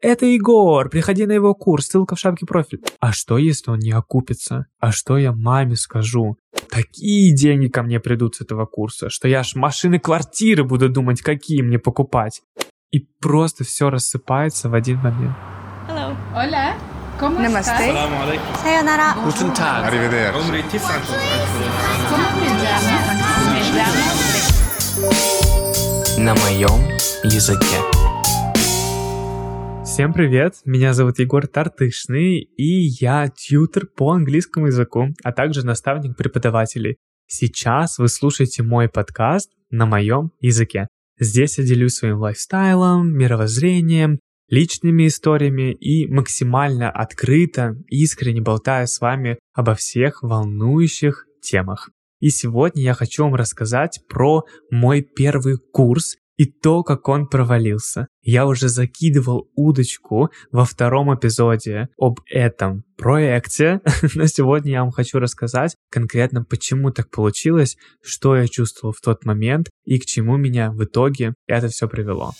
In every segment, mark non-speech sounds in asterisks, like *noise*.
«Это Егор! Приходи на его курс, ссылка в шапке профиль». А что, если он не окупится? А что я маме скажу? Такие деньги ко мне придут с этого курса, что я аж машины-квартиры буду думать, какие мне покупать. И просто все рассыпается в один момент. Hello. Hola. ¿Cómo Namaste. estás? Assalamu. Sayonara. Guten Tag. Arrivederci. На моем языке. Всем привет, меня зовут Егор Тартышный, и я тьютер по английскому языку, а также наставник преподавателей. Сейчас вы слушаете мой подкаст на моем языке. Здесь я делюсь своим лайфстайлом, мировоззрением, личными историями и максимально открыто, искренне болтаю с вами обо всех волнующих темах. И сегодня я хочу вам рассказать про мой первый курс и то, как он провалился. Я уже закидывал удочку во втором эпизоде об этом проекте, *laughs* но сегодня я вам хочу рассказать конкретно, почему так получилось, что я чувствовал в тот момент и к чему меня в итоге это все привело.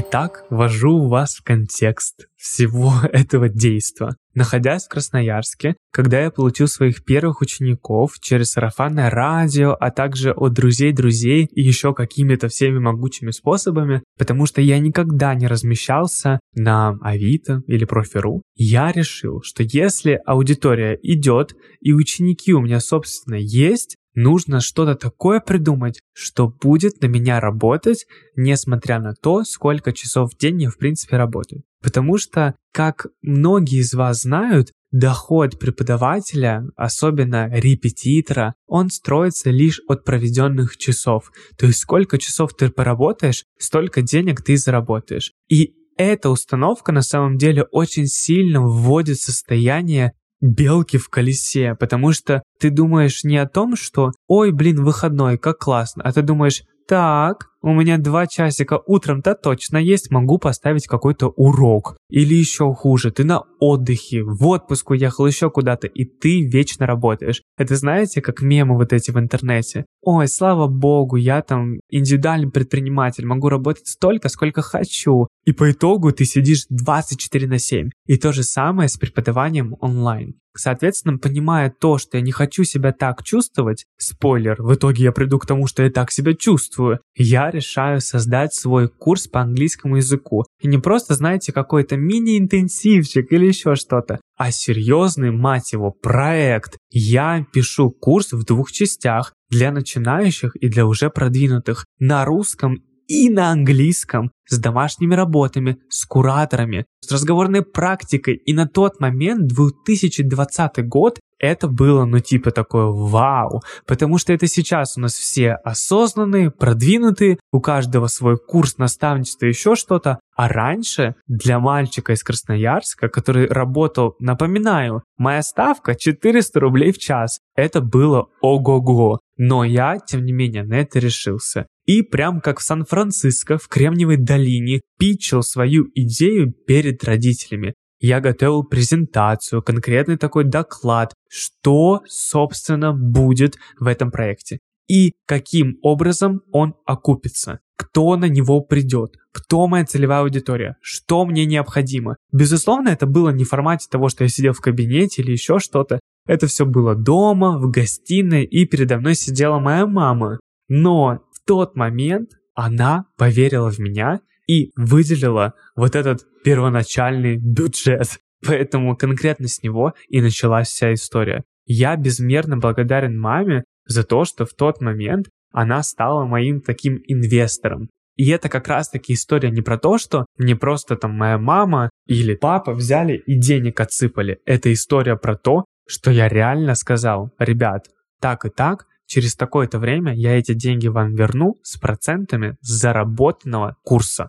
Итак, ввожу вас в контекст всего *laughs* этого действа. Находясь в Красноярске, когда я получил своих первых учеников через сарафанное радио, а также от друзей друзей и еще какими-то всеми могучими способами, потому что я никогда не размещался на Авито или Профиру, я решил, что если аудитория идет и ученики у меня, собственно, есть, нужно что-то такое придумать, что будет на меня работать, несмотря на то, сколько часов в день я в принципе работаю. Потому что, как многие из вас знают, доход преподавателя, особенно репетитора, он строится лишь от проведенных часов. То есть сколько часов ты поработаешь, столько денег ты заработаешь. И эта установка на самом деле очень сильно вводит в состояние белки в колесе, потому что ты думаешь не о том, что «Ой, блин, выходной, как классно», а ты думаешь «Так, у меня два часика утром-то точно есть, могу поставить какой-то урок». Или еще хуже, ты на отдыхе, в отпуск уехал еще куда-то, и ты вечно работаешь. Это знаете, как мемы вот эти в интернете. Ой, слава богу, я там индивидуальный предприниматель, могу работать столько, сколько хочу. И по итогу ты сидишь 24 на 7. И то же самое с преподаванием онлайн. Соответственно, понимая то, что я не хочу себя так чувствовать, спойлер, в итоге я приду к тому, что я так себя чувствую, я решаю создать свой курс по английскому языку. И не просто, знаете, какой-то мини-интенсивчик или еще что-то, а серьезный, мать его, проект. Я пишу курс в двух частях для начинающих и для уже продвинутых на русском и на английском, с домашними работами, с кураторами, с разговорной практикой. И на тот момент, 2020 год, это было, ну, типа такое вау, потому что это сейчас у нас все осознанные, продвинутые, у каждого свой курс наставничества, еще что-то, а раньше для мальчика из Красноярска, который работал, напоминаю, моя ставка 400 рублей в час, это было ого-го, но я, тем не менее, на это решился. И прям как в Сан-Франциско, в Кремниевой долине, питчил свою идею перед родителями. Я готовил презентацию, конкретный такой доклад, что, собственно, будет в этом проекте. И каким образом он окупится. Кто на него придет, кто моя целевая аудитория, что мне необходимо. Безусловно, это было не в формате того, что я сидел в кабинете или еще что-то. Это все было дома, в гостиной, и передо мной сидела моя мама. Но тот момент она поверила в меня и выделила вот этот первоначальный бюджет. Поэтому конкретно с него и началась вся история. Я безмерно благодарен маме за то, что в тот момент она стала моим таким инвестором. И это как раз-таки история не про то, что мне просто там моя мама или папа взяли и денег отсыпали. Это история про то, что я реально сказал, ребят, так и так, через такое-то время я эти деньги вам верну с процентами заработанного курса.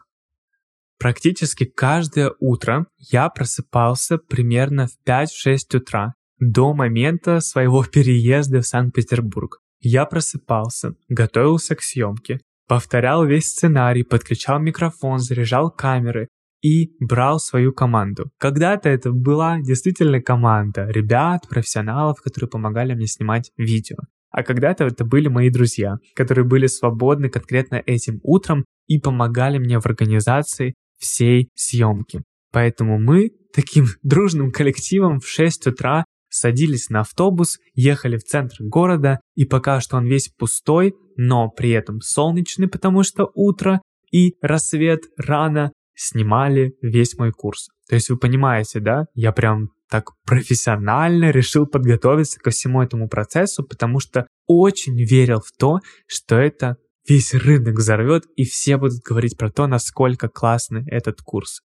Практически каждое утро я просыпался примерно в 5-6 утра до момента своего *laughs* переезда в Санкт-Петербург. Я просыпался, готовился к съемке, повторял весь сценарий, подключал микрофон, заряжал камеры и брал свою команду. Когда-то это была действительно команда ребят, профессионалов, которые помогали мне снимать видео. А когда-то это были мои друзья, которые были свободны конкретно этим утром и помогали мне в организации всей съемки. Поэтому мы таким *laughs* дружным коллективом в 6 утра садились на автобус, ехали в центр города, и пока что он весь пустой, но при этом солнечный, потому что утро и рассвет рано, снимали весь мой курс. То есть вы понимаете, да, я прям так профессионально решил подготовиться ко всему этому процессу, потому что очень верил в то, что это весь рынок взорвет, и все будут говорить про то, насколько классный этот курс.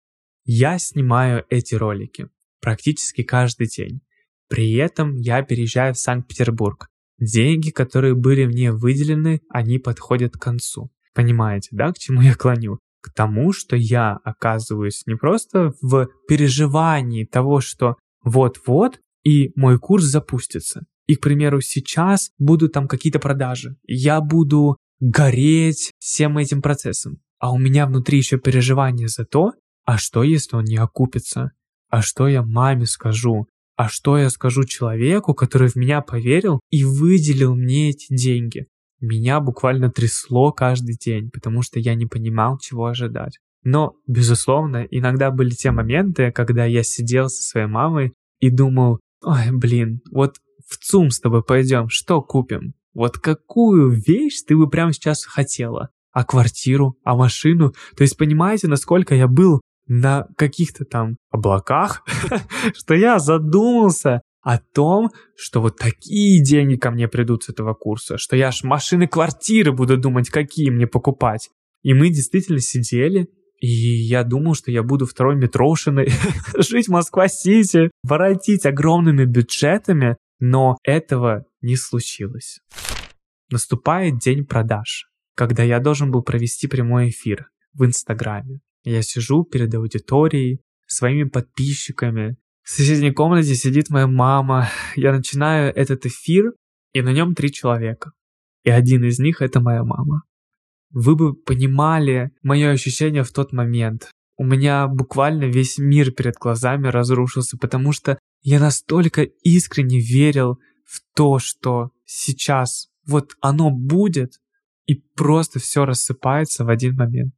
Я снимаю эти ролики практически каждый день. При этом я переезжаю в Санкт-Петербург. Деньги, которые были мне выделены, они подходят к концу. Понимаете, да, к чему я клоню? К тому, что я оказываюсь не просто в переживании того, что вот-вот, и мой курс запустится. И, к примеру, сейчас будут там какие-то продажи. Я буду гореть всем этим процессом. А у меня внутри еще переживание за то, а что, если он не окупится? А что я маме скажу? А что я скажу человеку, который в меня поверил и выделил мне эти деньги? Меня буквально трясло каждый день, потому что я не понимал, чего ожидать. Но, безусловно, иногда были те моменты, когда я сидел со своей мамой и думал, ой, блин, вот в ЦУМ с тобой пойдем, что купим? Вот какую вещь ты бы прямо сейчас хотела? А квартиру? А машину? То есть понимаете, насколько я был на каких-то там облаках, *laughs* что я задумался о том, что вот такие деньги ко мне придут с этого курса, что я аж машины, квартиры буду думать, какие мне покупать. И мы действительно сидели, и я думал, что я буду второй метрошиной, *laughs* жить в Москва-Сити, воротить огромными бюджетами, но этого не случилось. Наступает день продаж, когда я должен был провести прямой эфир в Инстаграме. Я сижу перед аудиторией, своими подписчиками. В соседней комнате сидит моя мама. Я начинаю этот эфир, и на нем три человека. И один из них — это моя мама. Вы бы понимали мое ощущение в тот момент. У меня буквально весь мир перед глазами разрушился, потому что я настолько искренне верил в то, что сейчас вот оно будет, и просто все рассыпается в один момент.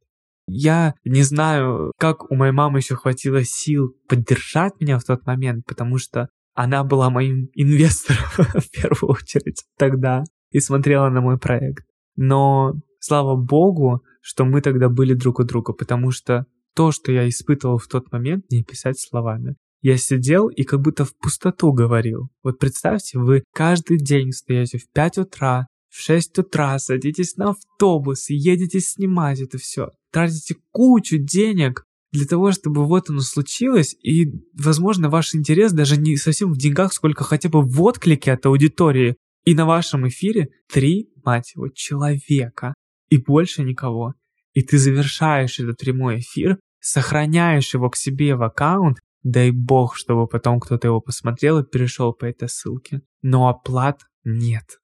Я не знаю, как у моей мамы еще хватило сил поддержать меня в тот момент, потому что она была моим *laughs* инвестором в первую очередь тогда и смотрела на мой проект. Но слава богу, что мы тогда были друг у друга, потому что то, что я испытывал в тот момент, не писать словами. Я сидел и как будто в пустоту говорил. Вот представьте, вы каждый день встаете в 5 утра, в 6 утра садитесь на автобус и едете снимать это все. Тратите кучу денег для того, чтобы вот оно случилось, и, возможно, ваш интерес даже не совсем в деньгах, сколько хотя бы в отклике от аудитории. И на вашем эфире три, мать его, человека, и больше никого. И ты завершаешь этот прямой эфир, сохраняешь его к себе в аккаунт, дай бог, чтобы потом кто-то его посмотрел и перешел по этой ссылке. Но оплат нет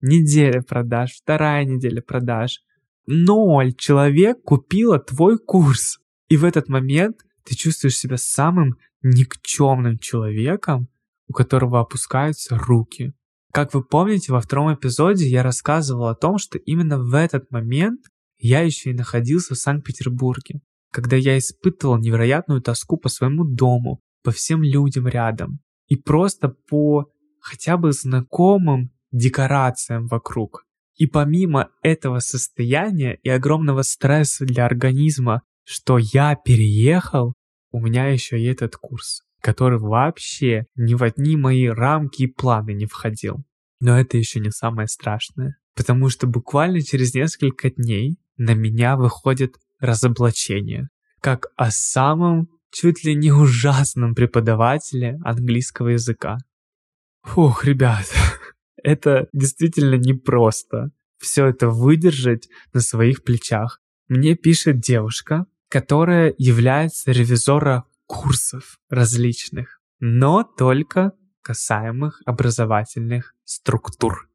неделя продаж, вторая неделя продаж. Ноль человек купило твой курс. И в этот момент ты чувствуешь себя самым никчемным человеком, у которого опускаются руки. Как вы помните, во втором эпизоде я рассказывал о том, что именно в этот момент я еще и находился в Санкт-Петербурге, когда я испытывал невероятную тоску по своему дому, по всем людям рядом и просто по хотя бы знакомым декорациям вокруг. И помимо этого состояния и огромного стресса для организма, что я переехал, у меня еще и этот курс, который вообще ни в одни мои рамки и планы не входил. Но это еще не самое страшное, потому что буквально через несколько дней на меня выходит разоблачение, как о самом чуть ли не ужасном преподавателе английского языка. Фух, ребят, *laughs* это действительно непросто. Все это выдержать на своих плечах. Мне пишет девушка, которая является ревизора курсов различных, но только касаемых образовательных структур,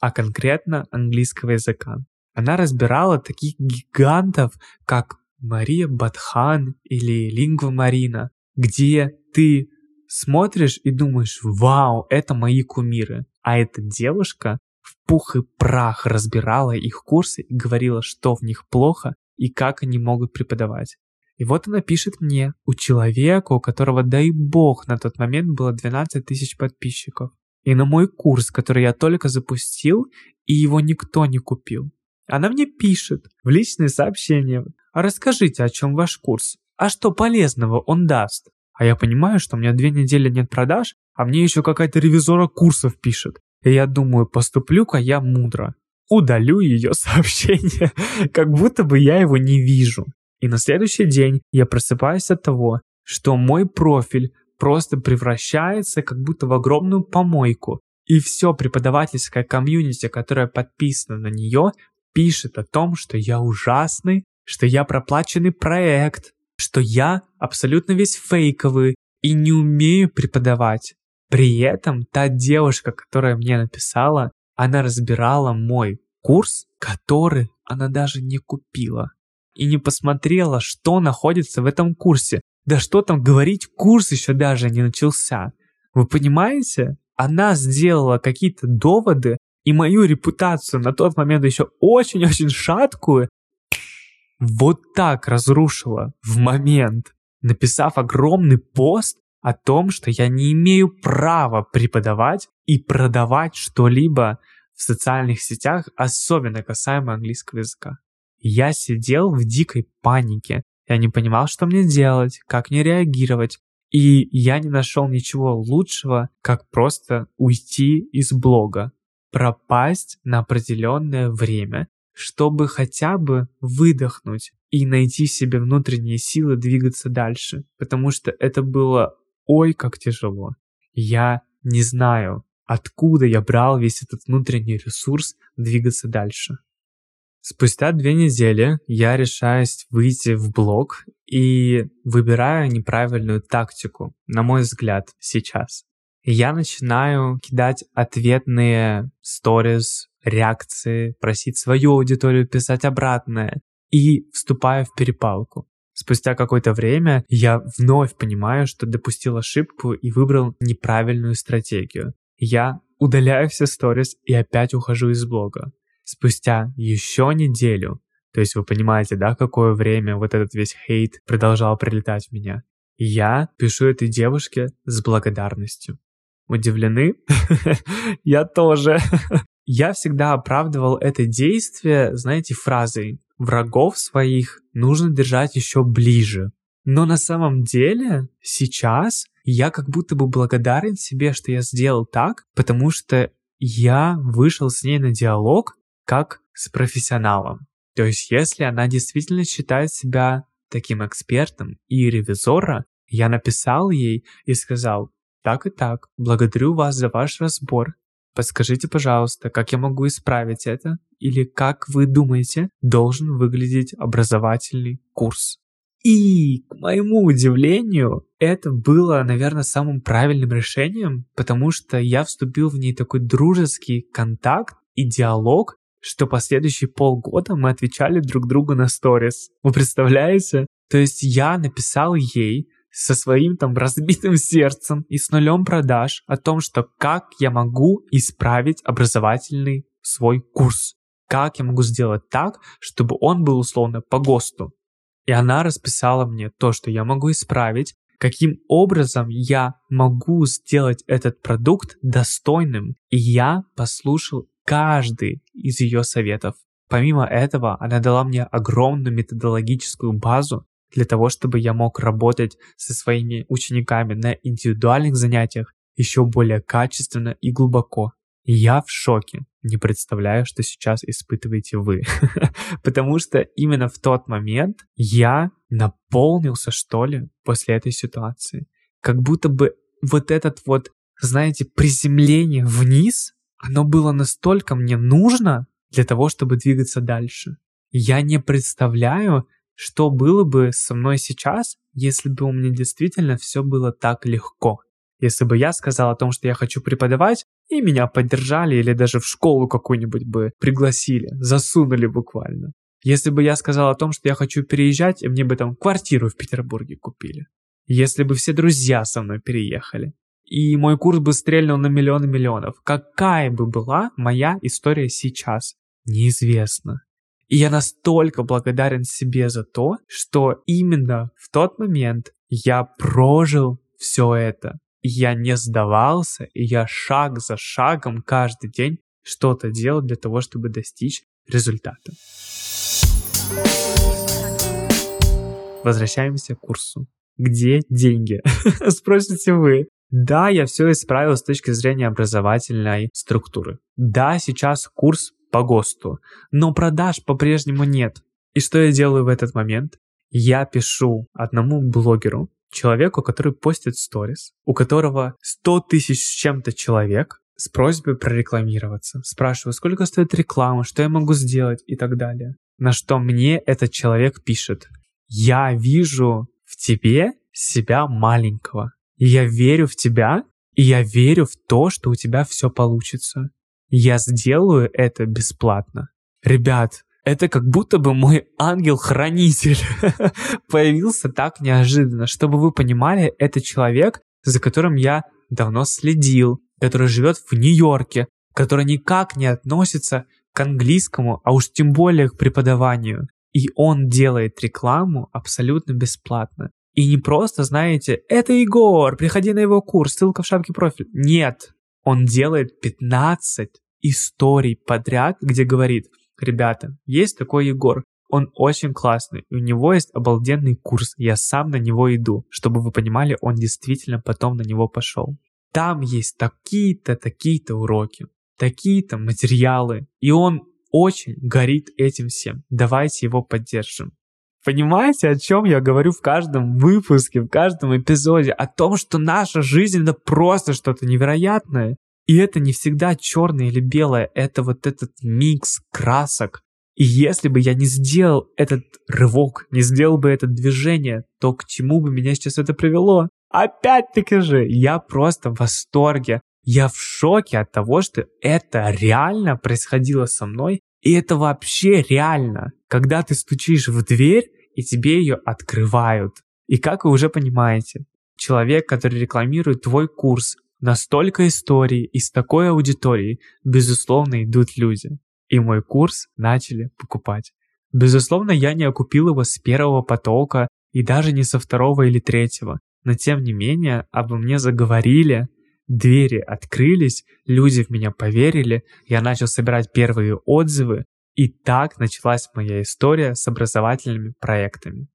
а конкретно английского языка. Она разбирала таких гигантов, как Мария Батхан или Лингва Марина, где ты смотришь и думаешь, вау, это мои кумиры. А эта девушка пух и прах разбирала их курсы и говорила, что в них плохо и как они могут преподавать. И вот она пишет мне, у человека, у которого, дай бог, на тот момент было 12 тысяч подписчиков. И на мой курс, который я только запустил, и его никто не купил. Она мне пишет в личные сообщения, а расскажите, о чем ваш курс, а что полезного он даст. А я понимаю, что у меня две недели нет продаж, а мне еще какая-то ревизора курсов пишет. И я думаю, поступлю-ка я мудро. Удалю ее сообщение, *laughs* как будто бы я его не вижу. И на следующий день я просыпаюсь от того, что мой профиль просто превращается как будто в огромную помойку. И все преподавательское комьюнити, которое подписано на нее, пишет о том, что я ужасный, что я проплаченный проект, что я абсолютно весь фейковый и не умею преподавать. При этом та девушка, которая мне написала, она разбирала мой курс, который она даже не купила. И не посмотрела, что находится в этом курсе. Да что там говорить, курс еще даже не начался. Вы понимаете? Она сделала какие-то доводы, и мою репутацию на тот момент еще очень-очень шаткую вот так разрушила в момент, написав огромный пост о том, что я не имею права преподавать и продавать что-либо в социальных сетях, особенно касаемо английского языка. Я сидел в дикой панике. Я не понимал, что мне делать, как мне реагировать. И я не нашел ничего лучшего, как просто уйти из блога, пропасть на определенное время, чтобы хотя бы выдохнуть и найти себе внутренние силы двигаться дальше, потому что это было ой как тяжело. Я не знаю, откуда я брал весь этот внутренний ресурс двигаться дальше. Спустя две недели я решаюсь выйти в блог и выбираю неправильную тактику, на мой взгляд, сейчас. Я начинаю кидать ответные сторис, реакции, просить свою аудиторию писать обратное и вступаю в перепалку. Спустя какое-то время я вновь понимаю, что допустил ошибку и выбрал неправильную стратегию. Я удаляю все сторис и опять ухожу из блога. Спустя еще неделю, то есть вы понимаете, да, какое время вот этот весь хейт продолжал прилетать в меня, я пишу этой девушке с благодарностью. Удивлены? *laughs* Я тоже. *laughs* Я всегда оправдывал это действие, знаете, фразой «врагов своих нужно держать еще ближе». Но на самом деле сейчас я как будто бы благодарен себе, что я сделал так, потому что я вышел с ней на диалог как с профессионалом. То есть если она действительно считает себя таким экспертом и ревизора, я написал ей и сказал, так и так, благодарю вас за ваш разбор. Подскажите, пожалуйста, как я могу исправить это? Или как вы думаете, должен выглядеть образовательный курс? И, к моему удивлению, это было, наверное, самым правильным решением, потому что я вступил в ней такой дружеский контакт и диалог, что последующие полгода мы отвечали друг другу на сторис. Вы представляете? То есть я написал ей, со своим там разбитым *laughs* сердцем и с нулем продаж о том, что как я могу исправить образовательный свой курс. Как я могу сделать так, чтобы он был условно по ГОСТу. И она расписала мне то, что я могу исправить, каким образом я могу сделать этот продукт достойным. И я послушал каждый из ее советов. Помимо этого, она дала мне огромную методологическую базу, для того, чтобы я мог работать со своими учениками на индивидуальных занятиях еще более качественно и глубоко. Я в шоке. Не представляю, что сейчас испытываете вы. *laughs* Потому что именно в тот момент я наполнился, что ли, после этой ситуации. Как будто бы вот этот вот, знаете, приземление вниз, оно было настолько мне нужно для того, чтобы двигаться дальше. Я не представляю, что было бы со мной сейчас, если бы у меня действительно все было так легко. Если бы я сказал о том, что я хочу преподавать, и меня поддержали или даже в школу какую-нибудь бы пригласили, засунули буквально. Если бы я сказал о том, что я хочу переезжать, и мне бы там квартиру в Петербурге купили. Если бы все друзья со мной переехали. И мой курс бы стрельнул на миллионы миллионов. Какая бы была моя история сейчас? Неизвестно. И я настолько благодарен себе за то, что именно в тот момент я прожил все это. Я не сдавался, и я шаг за шагом каждый день что-то делал для того, чтобы достичь результата. Возвращаемся к курсу. Где деньги? *laughs* Спросите вы. Да, я все исправил с точки зрения образовательной структуры. Да, сейчас курс по ГОСТу, но продаж по-прежнему нет. И что я делаю в этот момент? Я пишу одному блогеру, человеку, который постит сторис, у которого 100 тысяч с чем-то человек, с просьбой прорекламироваться. Спрашиваю, сколько стоит реклама, что я могу сделать и так далее. На что мне этот человек пишет. Я вижу в тебе себя маленького. Я верю в тебя, и я верю в то, что у тебя все получится. Я сделаю это бесплатно. Ребят, это как будто бы мой ангел-хранитель *laughs* появился так неожиданно. Чтобы вы понимали, это человек, за которым я давно следил, который живет в Нью-Йорке, который никак не относится к английскому, а уж тем более к преподаванию. И он делает рекламу абсолютно бесплатно. И не просто, знаете, это Егор, приходи на его курс, ссылка в шапке профиль. Нет, он делает 15 историй подряд, где говорит, ребята, есть такой Егор, он очень классный, у него есть обалденный курс, я сам на него иду, чтобы вы понимали, он действительно потом на него пошел. Там есть такие-то, такие-то уроки, такие-то материалы, и он очень горит этим всем. Давайте его поддержим. Понимаете, о чем я говорю в каждом выпуске, в каждом эпизоде? О том, что наша жизнь это просто что-то невероятное. И это не всегда черное или белое, это вот этот микс красок. И если бы я не сделал этот рывок, не сделал бы это движение, то к чему бы меня сейчас это привело? Опять-таки же, я просто в восторге. Я в шоке от того, что это реально происходило со мной, и это вообще реально, когда ты стучишь в дверь, и тебе ее открывают. И как вы уже понимаете, человек, который рекламирует твой курс, на столько историй и с такой аудиторией, безусловно, идут люди. И мой курс начали покупать. Безусловно, я не окупил его с первого потока и даже не со второго или третьего. Но тем не менее, обо мне заговорили, двери открылись, люди в меня поверили, я начал собирать первые отзывы, и так началась моя история с образовательными проектами.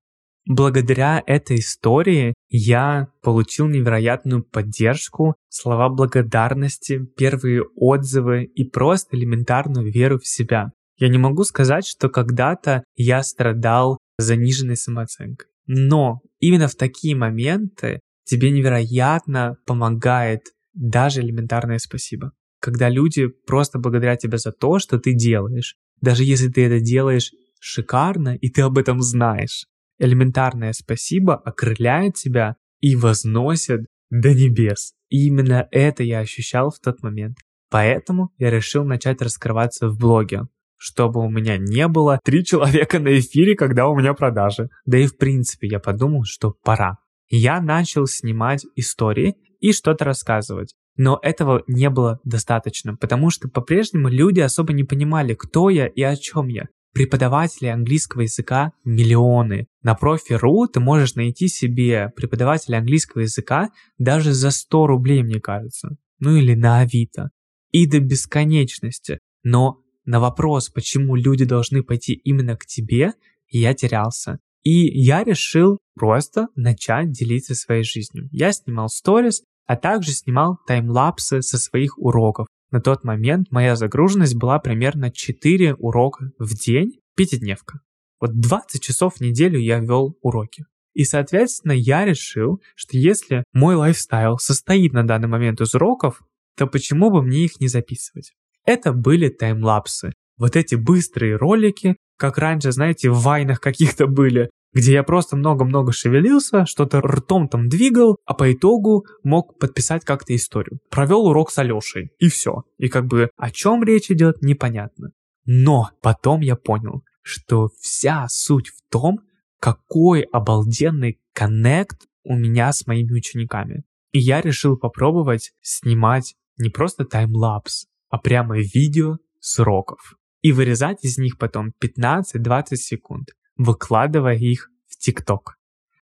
Благодаря этой истории я получил невероятную поддержку, слова благодарности, первые отзывы и просто элементарную веру в себя. Я не могу сказать, что когда-то я страдал заниженной самооценкой. Но именно в такие моменты тебе невероятно помогает даже элементарное спасибо. Когда люди просто благодарят тебя за то, что ты делаешь, даже если ты это делаешь шикарно, и ты об этом знаешь. Элементарное спасибо окрыляет тебя и возносит до небес. И именно это я ощущал в тот момент. Поэтому я решил начать раскрываться в блоге, чтобы у меня не было три человека на эфире, когда у меня продажи. Да и в принципе я подумал, что пора. Я начал снимать истории и что-то рассказывать. Но этого не было достаточно, потому что по-прежнему люди особо не понимали, кто я и о чем я. Преподавателей английского языка миллионы. На профи.ру ты можешь найти себе преподавателя английского языка даже за 100 рублей, мне кажется. Ну или на Авито. И до бесконечности. Но на вопрос, почему люди должны пойти именно к тебе, я терялся. И я решил просто начать делиться своей жизнью. Я снимал сторис, а также снимал таймлапсы со своих уроков. На тот момент моя загруженность была примерно 4 урока в день, пятидневка. Вот 20 часов в неделю я вел уроки. И, соответственно, я решил, что если мой лайфстайл состоит на данный момент из уроков, то почему бы мне их не записывать? Это были таймлапсы. Вот эти быстрые ролики, как раньше, знаете, в вайнах каких-то были, где я просто много-много шевелился, что-то ртом там двигал, а по итогу мог подписать как-то историю. Провел урок с Алешей, и все. И как бы о чем речь идет, непонятно. Но потом я понял, что вся суть в том, какой обалденный коннект у меня с моими учениками. И я решил попробовать снимать не просто таймлапс, а прямо видео с уроков. И вырезать из них потом 15-20 секунд, выкладывая их в ТикТок.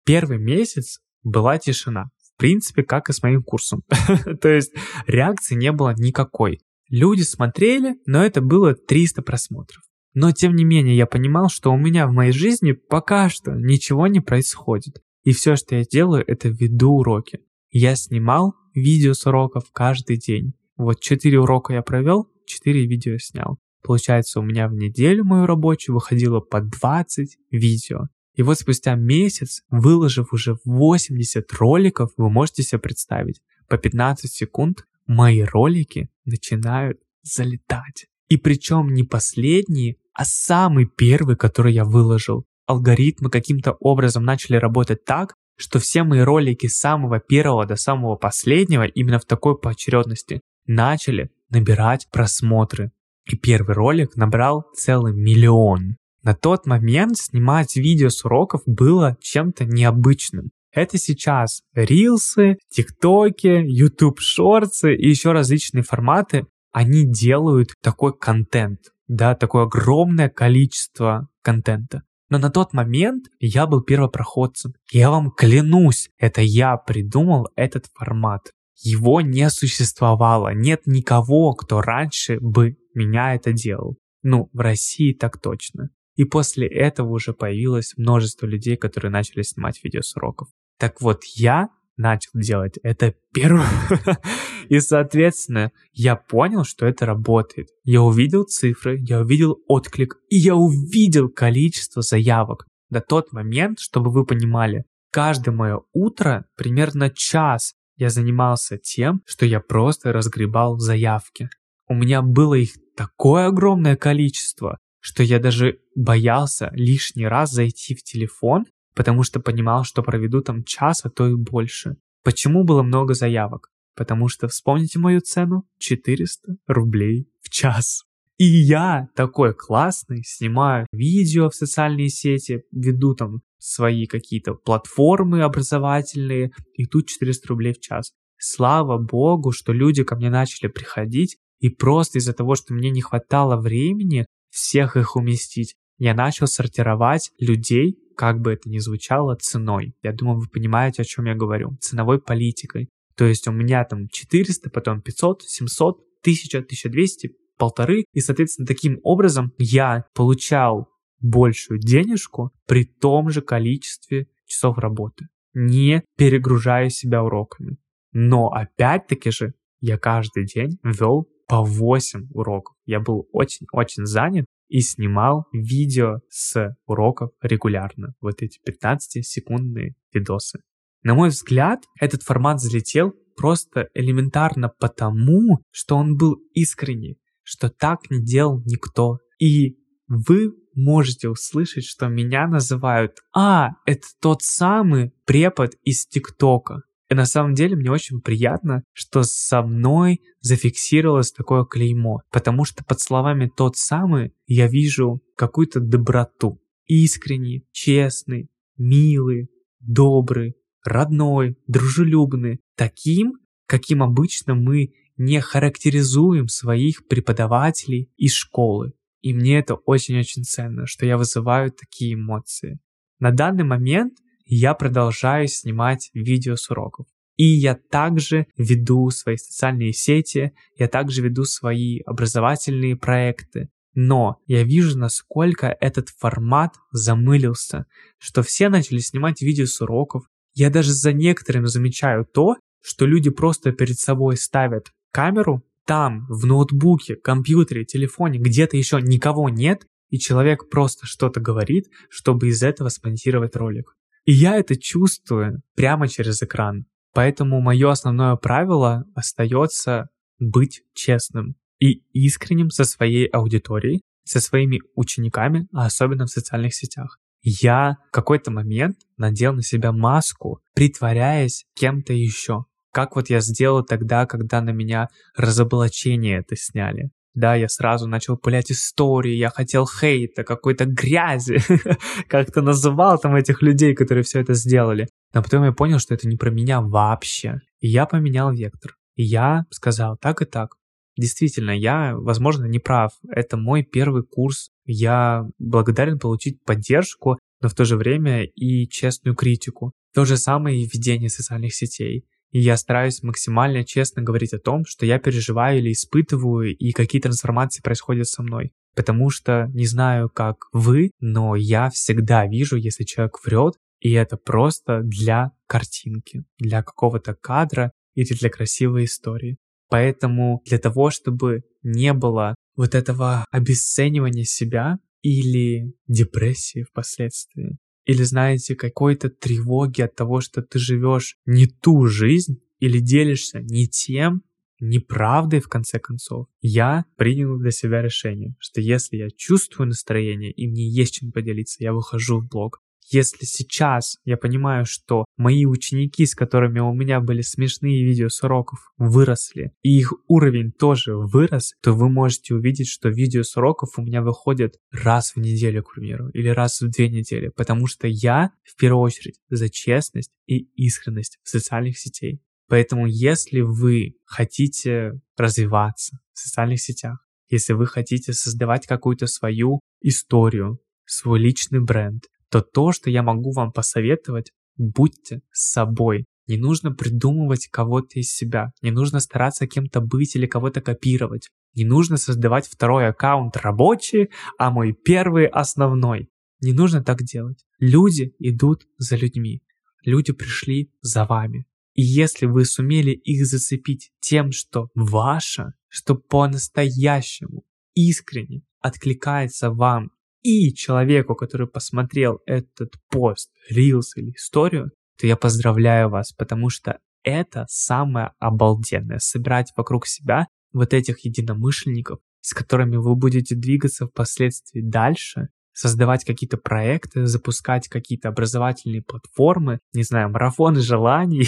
Первый месяц была тишина. В принципе, как и с моим курсом. *laughs* То есть реакции не было никакой. Люди смотрели, но это было 300 просмотров. Но тем не менее я понимал, что у меня в моей жизни пока что ничего не происходит. И все, что я делаю, это веду уроки. Я снимал видео с уроков каждый день. Вот 4 урока я провел, 4 видео снял. Получается, у меня в неделю мою рабочую выходило по 20 видео. И вот спустя месяц, выложив уже 80 роликов, вы можете себе представить, по 15 секунд мои ролики начинают залетать. И причем не последние, а самый первый, который я выложил. Алгоритмы каким-то образом начали работать так, что все мои ролики с самого первого до самого последнего, именно в такой поочередности, начали набирать просмотры. И первый ролик набрал целый миллион. На тот момент снимать видео с уроков было чем-то необычным. Это сейчас рилсы, тиктоки, YouTube шорты и еще различные форматы они делают такой контент, да, такое огромное количество контента. Но на тот момент я был первопроходцем. Я вам клянусь, это я придумал этот формат. Его не существовало. Нет никого, кто раньше бы меня это делал. Ну, в России так точно. И после этого уже появилось множество людей, которые начали снимать видео с уроков. Так вот, я начал делать это первым. *laughs* И, соответственно, я понял, что это работает. Я увидел цифры, я увидел отклик, и я увидел количество заявок. До тот момент, чтобы вы понимали, каждое мое утро, примерно час, я занимался тем, что я просто разгребал заявки. У меня было их такое огромное количество, что я даже боялся лишний раз зайти в телефон потому что понимал, что проведу там час, а то и больше. Почему было много заявок? Потому что, вспомните мою цену, 400 рублей в час. И я такой классный, снимаю видео в социальные сети, веду там свои какие-то платформы образовательные, и тут 400 рублей в час. Слава богу, что люди ко мне начали приходить, и просто из-за того, что мне не хватало времени всех их уместить, я начал сортировать людей, как бы это ни звучало, ценой. Я думаю, вы понимаете, о чем я говорю. Ценовой политикой. То есть у меня там 400, потом 500, 700, 1000, 1200, полторы. И, соответственно, таким образом я получал большую денежку при том же количестве часов работы, не перегружая себя уроками. Но опять-таки же я каждый день вел по 8 уроков. Я был очень-очень занят, и снимал видео с уроков регулярно. Вот эти 15-секундные видосы. На мой взгляд, этот формат залетел просто элементарно потому, что он был искренний, что так не делал никто. И вы можете услышать, что меня называют «А, это тот самый препод из ТикТока». И на самом деле мне очень приятно, что со мной зафиксировалось такое клеймо, потому что под словами «тот самый» я вижу какую-то доброту. Искренний, честный, милый, добрый, родной, дружелюбный. Таким, каким обычно мы не характеризуем своих преподавателей из школы. И мне это очень-очень ценно, что я вызываю такие эмоции. На данный момент я продолжаю снимать видео с уроков. И я также веду свои социальные сети, я также веду свои образовательные проекты. Но я вижу, насколько этот формат замылился, что все начали снимать видео с уроков. Я даже за некоторыми замечаю то, что люди просто перед собой ставят камеру, там, в ноутбуке, компьютере, телефоне, где-то еще никого нет, и человек просто что-то говорит, чтобы из этого смонтировать ролик. И я это чувствую прямо через экран. Поэтому мое основное правило остается быть честным и искренним со своей аудиторией, со своими учениками, а особенно в социальных сетях. Я в какой-то момент надел на себя маску, притворяясь кем-то еще. Как вот я сделал тогда, когда на меня разоблачение это сняли. Да, я сразу начал пулять истории, я хотел хейта, какой-то грязи, *laughs* как-то называл там этих людей, которые все это сделали. Но потом я понял, что это не про меня вообще. И я поменял вектор. И я сказал так и так. Действительно, я, возможно, не прав. Это мой первый курс. Я благодарен получить поддержку, но в то же время и честную критику. То же самое и ведение социальных сетей. И я стараюсь максимально честно говорить о том, что я переживаю или испытываю, и какие трансформации происходят со мной. Потому что не знаю, как вы, но я всегда вижу, если человек врет, и это просто для картинки, для какого-то кадра или для красивой истории. Поэтому для того, чтобы не было вот этого обесценивания себя или депрессии впоследствии, или, знаете, какой-то тревоги от того, что ты живешь не ту жизнь, или делишься не тем, неправдой в конце концов, я принял для себя решение, что если я чувствую настроение и мне есть чем поделиться, я выхожу в блог. Если сейчас я понимаю, что мои ученики, с которыми у меня были смешные видео с уроков, выросли, и их уровень тоже вырос, то вы можете увидеть, что видео с уроков у меня выходят раз в неделю, к примеру, или раз в две недели, потому что я в первую очередь за честность и искренность в социальных сетях. Поэтому если вы хотите развиваться в социальных сетях, если вы хотите создавать какую-то свою историю, свой личный бренд, то то, что я могу вам посоветовать, будьте собой. Не нужно придумывать кого-то из себя, не нужно стараться кем-то быть или кого-то копировать. Не нужно создавать второй аккаунт рабочий, а мой первый основной. Не нужно так делать. Люди идут за людьми. Люди пришли за вами. И если вы сумели их зацепить тем, что ваше, что по-настоящему искренне откликается вам и человеку, который посмотрел этот пост, рилс или историю, то я поздравляю вас, потому что это самое обалденное. Собирать вокруг себя вот этих единомышленников, с которыми вы будете двигаться впоследствии дальше, создавать какие-то проекты, запускать какие-то образовательные платформы, не знаю, марафоны желаний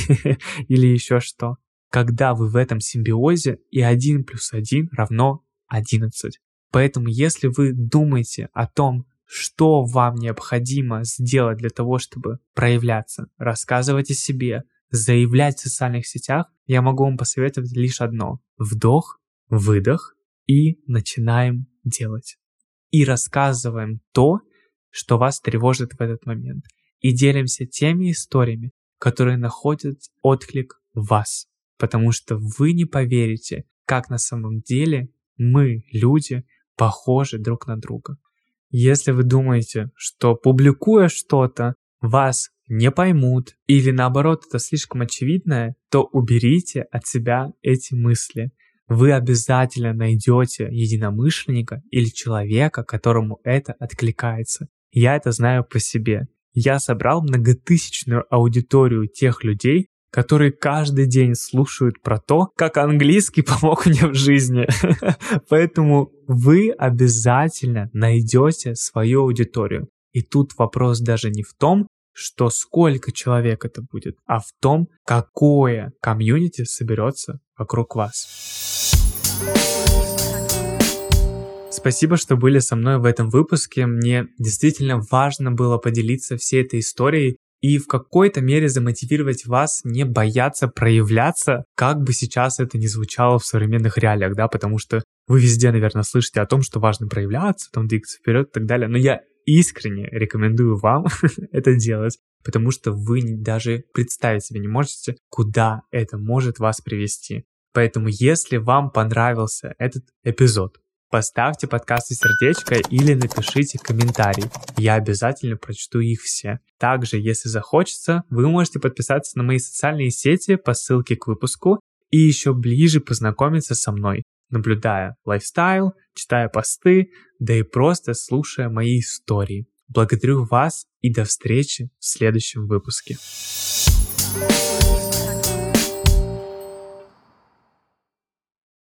*laughs* или еще что. Когда вы в этом симбиозе, и 1 плюс 1 равно 11. Поэтому если вы думаете о том, что вам необходимо сделать для того, чтобы проявляться, рассказывать о себе, заявлять в социальных сетях, я могу вам посоветовать лишь одно. Вдох, выдох и начинаем делать. И рассказываем то, что вас тревожит в этот момент. И делимся теми историями, которые находят отклик в вас. Потому что вы не поверите, как на самом деле мы, люди, похожи друг на друга. Если вы думаете, что публикуя что-то, вас не поймут, или наоборот это слишком очевидное, то уберите от себя эти мысли. Вы обязательно найдете единомышленника или человека, которому это откликается. Я это знаю по себе. Я собрал многотысячную аудиторию тех людей, которые каждый день слушают про то, как английский *laughs* помог мне в жизни. *laughs* Поэтому вы обязательно найдете свою аудиторию. И тут вопрос даже не в том, что сколько человек это будет, а в том, какое комьюнити соберется вокруг вас. Спасибо, что были со мной в этом выпуске. Мне действительно важно было поделиться всей этой историей и в какой-то мере замотивировать вас не бояться проявляться, как бы сейчас это ни звучало в современных реалиях, да, потому что вы везде, наверное, слышите о том, что важно проявляться, там двигаться вперед и так далее, но я искренне рекомендую вам *laughs* это делать, потому что вы даже представить себе не можете, куда это может вас привести. Поэтому, если вам понравился этот эпизод, Поставьте подкасту сердечко или напишите комментарий. Я обязательно прочту их все. Также, если захочется, вы можете подписаться на мои социальные сети по ссылке к выпуску и еще ближе познакомиться со мной, наблюдая лайфстайл, читая посты, да и просто слушая мои истории. Благодарю вас и до встречи в следующем выпуске. thank you